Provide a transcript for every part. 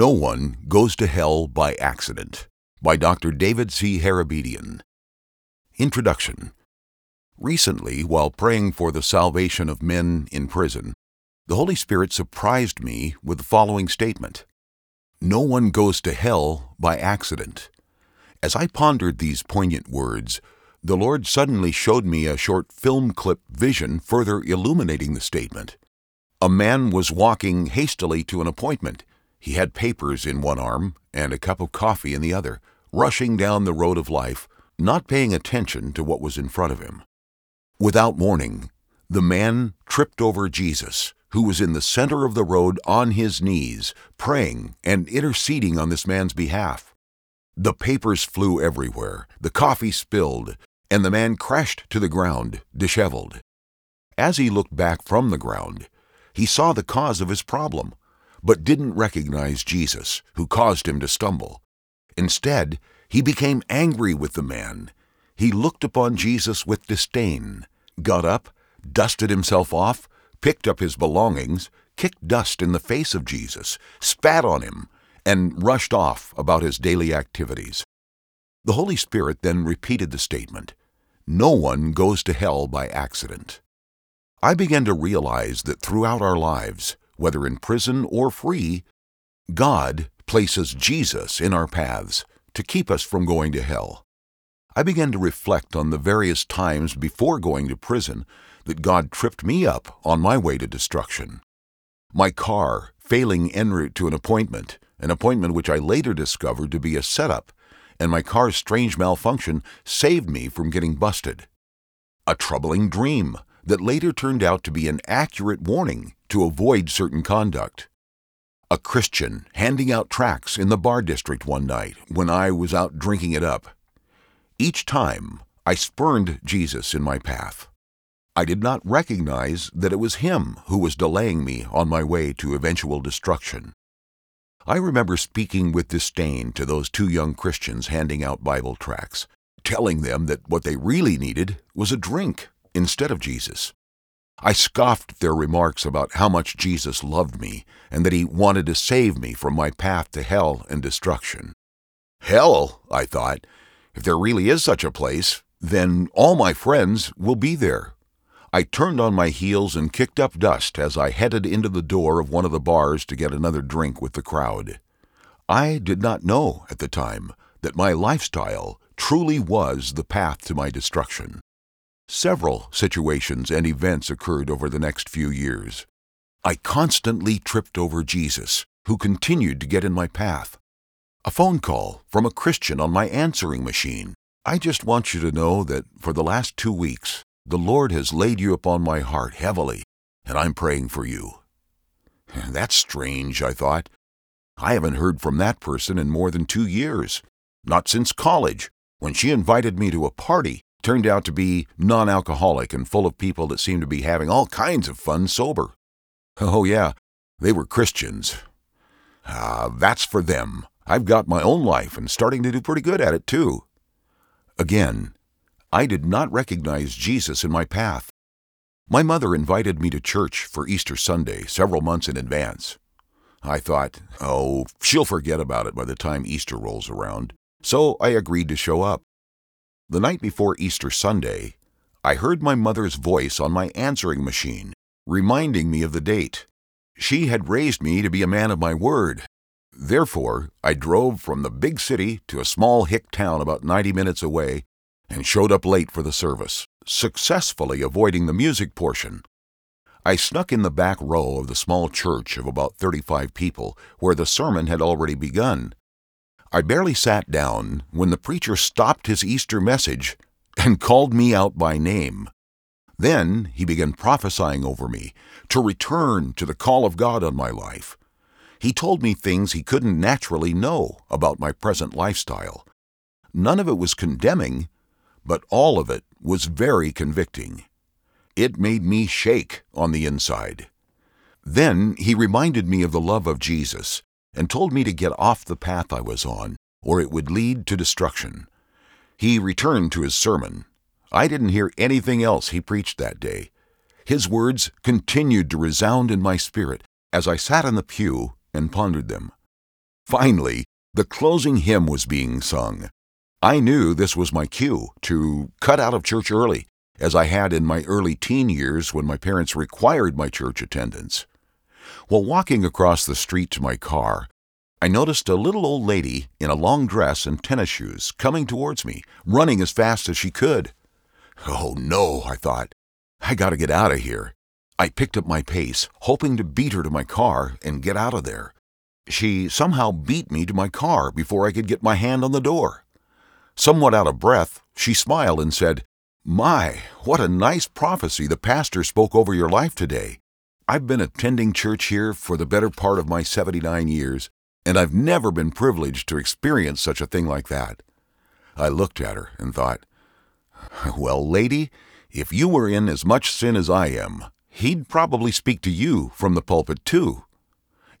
No One Goes to Hell by Accident by Dr. David C. Harabedian. Introduction Recently, while praying for the salvation of men in prison, the Holy Spirit surprised me with the following statement No one goes to hell by accident. As I pondered these poignant words, the Lord suddenly showed me a short film clip vision further illuminating the statement. A man was walking hastily to an appointment. He had papers in one arm and a cup of coffee in the other, rushing down the road of life, not paying attention to what was in front of him. Without warning, the man tripped over Jesus, who was in the center of the road on his knees, praying and interceding on this man's behalf. The papers flew everywhere, the coffee spilled, and the man crashed to the ground, disheveled. As he looked back from the ground, he saw the cause of his problem, but didn't recognize Jesus, who caused him to stumble. Instead, he became angry with the man. He looked upon Jesus with disdain, got up, dusted himself off, picked up his belongings, kicked dust in the face of Jesus, spat on him, and rushed off about his daily activities. The Holy Spirit then repeated the statement No one goes to hell by accident. I began to realize that throughout our lives, whether in prison or free, God places Jesus in our paths to keep us from going to hell. I began to reflect on the various times before going to prison that God tripped me up on my way to destruction. My car failing en route to an appointment, an appointment which I later discovered to be a setup, and my car's strange malfunction saved me from getting busted. A troubling dream that later turned out to be an accurate warning to avoid certain conduct. A Christian handing out tracts in the bar district one night when I was out drinking it up. Each time, I spurned Jesus in my path. I did not recognize that it was him who was delaying me on my way to eventual destruction. I remember speaking with disdain to those two young Christians handing out Bible tracts, telling them that what they really needed was a drink instead of Jesus. I scoffed their remarks about how much Jesus loved me and that he wanted to save me from my path to hell and destruction. Hell, I thought, if there really is such a place, then all my friends will be there. I turned on my heels and kicked up dust as I headed into the door of one of the bars to get another drink with the crowd. I did not know at the time that my lifestyle truly was the path to my destruction. Several situations and events occurred over the next few years. I constantly tripped over Jesus, who continued to get in my path. A phone call from a Christian on my answering machine. I just want you to know that for the last two weeks, the Lord has laid you upon my heart heavily, and I'm praying for you. That's strange, I thought. I haven't heard from that person in more than two years, not since college, when she invited me to a party turned out to be non alcoholic and full of people that seemed to be having all kinds of fun sober. Oh, yeah, they were Christians. Ah, that's for them. I've got my own life and starting to do pretty good at it, too. Again, I did not recognize Jesus in my path. My mother invited me to church for Easter Sunday several months in advance. I thought, oh, she'll forget about it by the time Easter rolls around, so I agreed to show up. The night before Easter Sunday, I heard my mother's voice on my answering machine, reminding me of the date. She had raised me to be a man of my word. Therefore, I drove from the big city to a small hick town about 90 minutes away and showed up late for the service, successfully avoiding the music portion. I snuck in the back row of the small church of about 35 people where the sermon had already begun I barely sat down when the preacher stopped his Easter message and called me out by name. Then he began prophesying over me to return to the call of God on my life. He told me things he couldn't naturally know about my present lifestyle. None of it was condemning, but all of it was very convicting. It made me shake on the inside. Then he reminded me of the love of Jesus and told me to get off the path I was on, or it would lead to destruction. He returned to his sermon. I didn't hear anything else he preached that day. His words continued to resound in my spirit as I sat in the pew and pondered them. Finally, the closing hymn was being sung. I knew this was my cue to cut out of church early, as I had in my early teen years when my parents required my church attendance. While walking across the street to my car, I noticed a little old lady in a long dress and tennis shoes coming towards me, running as fast as she could. Oh no, I thought. I gotta get out of here. I picked up my pace, hoping to beat her to my car and get out of there. She somehow beat me to my car before I could get my hand on the door. Somewhat out of breath, she smiled and said, My, what a nice prophecy the pastor spoke over your life today. I've been attending church here for the better part of my 79 years, and I've never been privileged to experience such a thing like that. I looked at her and thought, Well, lady, if you were in as much sin as I am, he'd probably speak to you from the pulpit too.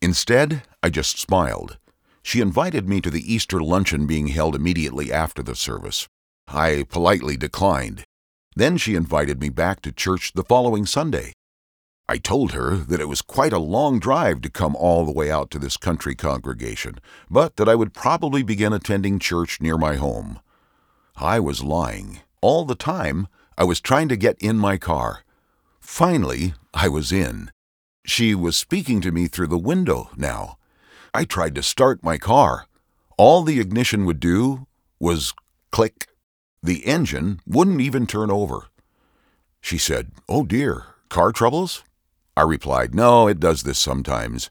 Instead, I just smiled. She invited me to the Easter luncheon being held immediately after the service. I politely declined. Then she invited me back to church the following Sunday. I told her that it was quite a long drive to come all the way out to this country congregation, but that I would probably begin attending church near my home. I was lying. All the time, I was trying to get in my car. Finally, I was in. She was speaking to me through the window now. I tried to start my car. All the ignition would do was click. The engine wouldn't even turn over. She said, Oh dear, car troubles? I replied, No, it does this sometimes.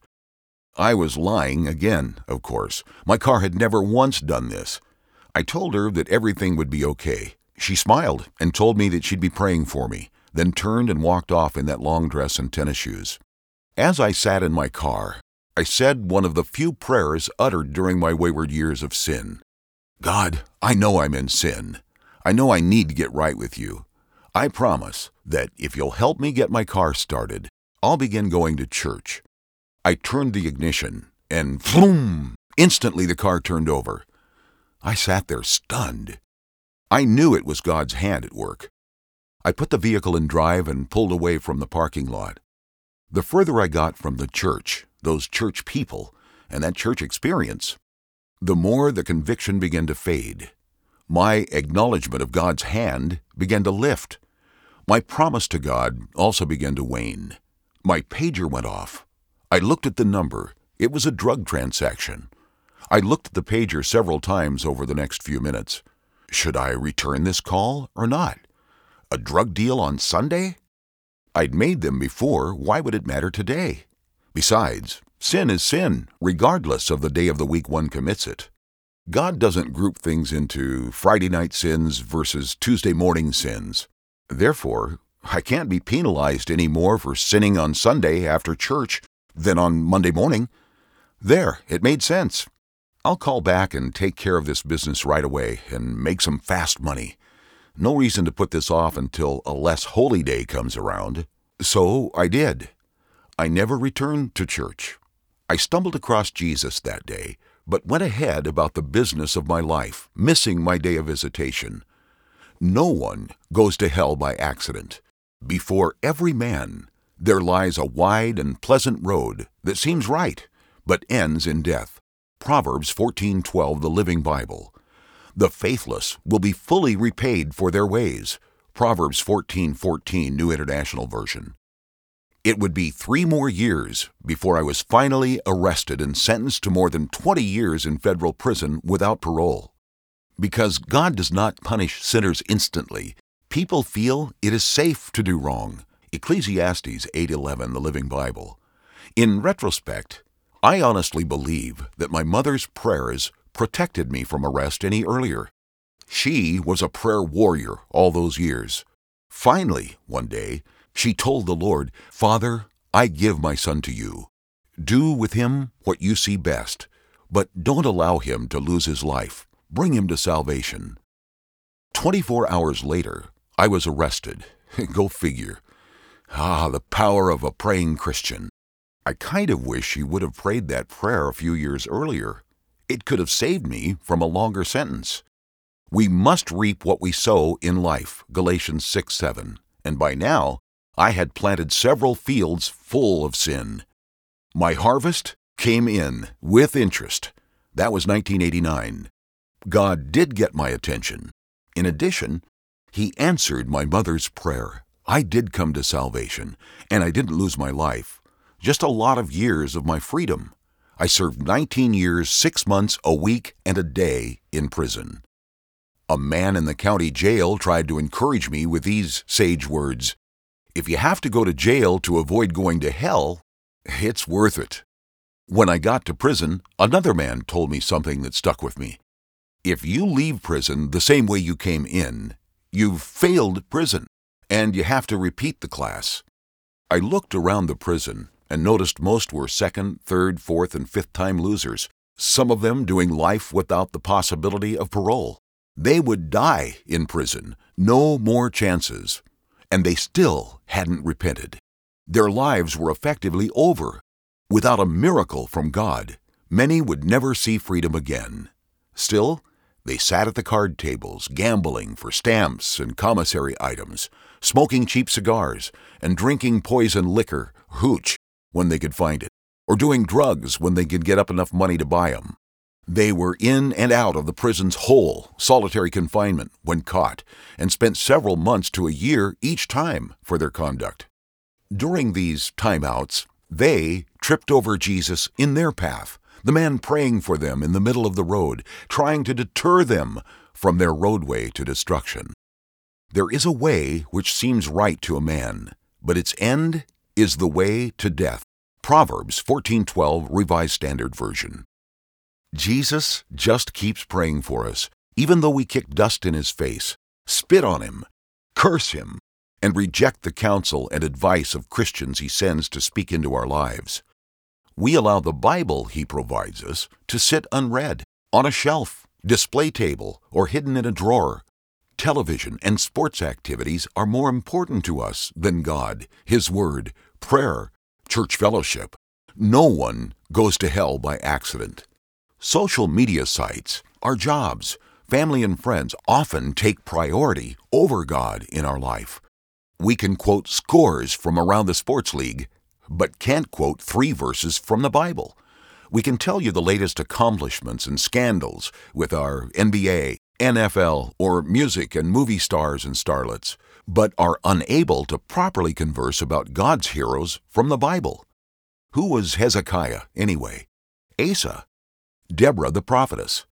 I was lying again, of course. My car had never once done this. I told her that everything would be okay. She smiled and told me that she'd be praying for me, then turned and walked off in that long dress and tennis shoes. As I sat in my car, I said one of the few prayers uttered during my wayward years of sin God, I know I'm in sin. I know I need to get right with you. I promise that if you'll help me get my car started, I'll begin going to church. I turned the ignition, and floom! Instantly the car turned over. I sat there stunned. I knew it was God's hand at work. I put the vehicle in drive and pulled away from the parking lot. The further I got from the church, those church people, and that church experience, the more the conviction began to fade. My acknowledgement of God's hand began to lift. My promise to God also began to wane. My pager went off. I looked at the number. It was a drug transaction. I looked at the pager several times over the next few minutes. Should I return this call or not? A drug deal on Sunday? I'd made them before. Why would it matter today? Besides, sin is sin, regardless of the day of the week one commits it. God doesn't group things into Friday night sins versus Tuesday morning sins. Therefore, I can't be penalized any more for sinning on Sunday after church than on Monday morning. There, it made sense. I'll call back and take care of this business right away and make some fast money. No reason to put this off until a less holy day comes around. So I did. I never returned to church. I stumbled across Jesus that day, but went ahead about the business of my life, missing my day of visitation. No one goes to hell by accident. Before every man, there lies a wide and pleasant road that seems right, but ends in death. Proverbs 14:12, the Living Bible. The faithless will be fully repaid for their ways. Proverbs 14:14, New International Version. It would be three more years before I was finally arrested and sentenced to more than 20 years in federal prison without parole. Because God does not punish sinners instantly, people feel it is safe to do wrong. Ecclesiastes 8:11, the Living Bible. In retrospect, I honestly believe that my mother's prayers protected me from arrest any earlier. She was a prayer warrior all those years. Finally, one day, she told the Lord, Father, I give my son to you. Do with him what you see best, but don't allow him to lose his life. Bring him to salvation. 24 hours later, I was arrested. Go figure. Ah, the power of a praying Christian. I kind of wish he would have prayed that prayer a few years earlier. It could have saved me from a longer sentence. We must reap what we sow in life, Galatians 6 7. And by now, I had planted several fields full of sin. My harvest came in with interest. That was 1989. God did get my attention. In addition, He answered my mother's prayer. I did come to salvation, and I didn't lose my life, just a lot of years of my freedom. I served 19 years, 6 months, a week, and a day in prison. A man in the county jail tried to encourage me with these sage words If you have to go to jail to avoid going to hell, it's worth it. When I got to prison, another man told me something that stuck with me. If you leave prison the same way you came in, you've failed prison, and you have to repeat the class. I looked around the prison and noticed most were second, third, fourth, and fifth time losers, some of them doing life without the possibility of parole. They would die in prison, no more chances, and they still hadn't repented. Their lives were effectively over. Without a miracle from God, many would never see freedom again. Still, they sat at the card tables, gambling for stamps and commissary items, smoking cheap cigars, and drinking poison liquor, hooch, when they could find it, or doing drugs when they could get up enough money to buy buy 'em. They were in and out of the prison's hole solitary confinement when caught, and spent several months to a year each time for their conduct. During these timeouts, they tripped over Jesus in their path, the man praying for them in the middle of the road, trying to deter them from their roadway to destruction. There is a way which seems right to a man, but its end is the way to death. Proverbs 14:12 Revised Standard Version. Jesus just keeps praying for us, even though we kick dust in his face, spit on him, curse him, and reject the counsel and advice of Christians he sends to speak into our lives. We allow the Bible he provides us to sit unread on a shelf, display table, or hidden in a drawer. Television and sports activities are more important to us than God, His Word, prayer, church fellowship. No one goes to hell by accident. Social media sites, our jobs, family and friends often take priority over God in our life. We can quote scores from around the sports league, but can't quote three verses from the Bible. We can tell you the latest accomplishments and scandals with our NBA, NFL, or music and movie stars and starlets, but are unable to properly converse about God's heroes from the Bible. Who was Hezekiah, anyway? Asa? Deborah the prophetess?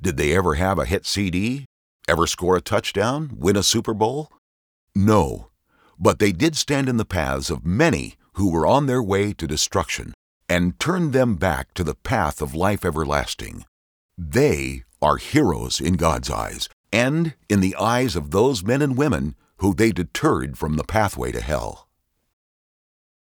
Did they ever have a hit CD? Ever score a touchdown? Win a Super Bowl? No, but they did stand in the paths of many who were on their way to destruction and turned them back to the path of life everlasting. They are heroes in God's eyes and in the eyes of those men and women who they deterred from the pathway to hell.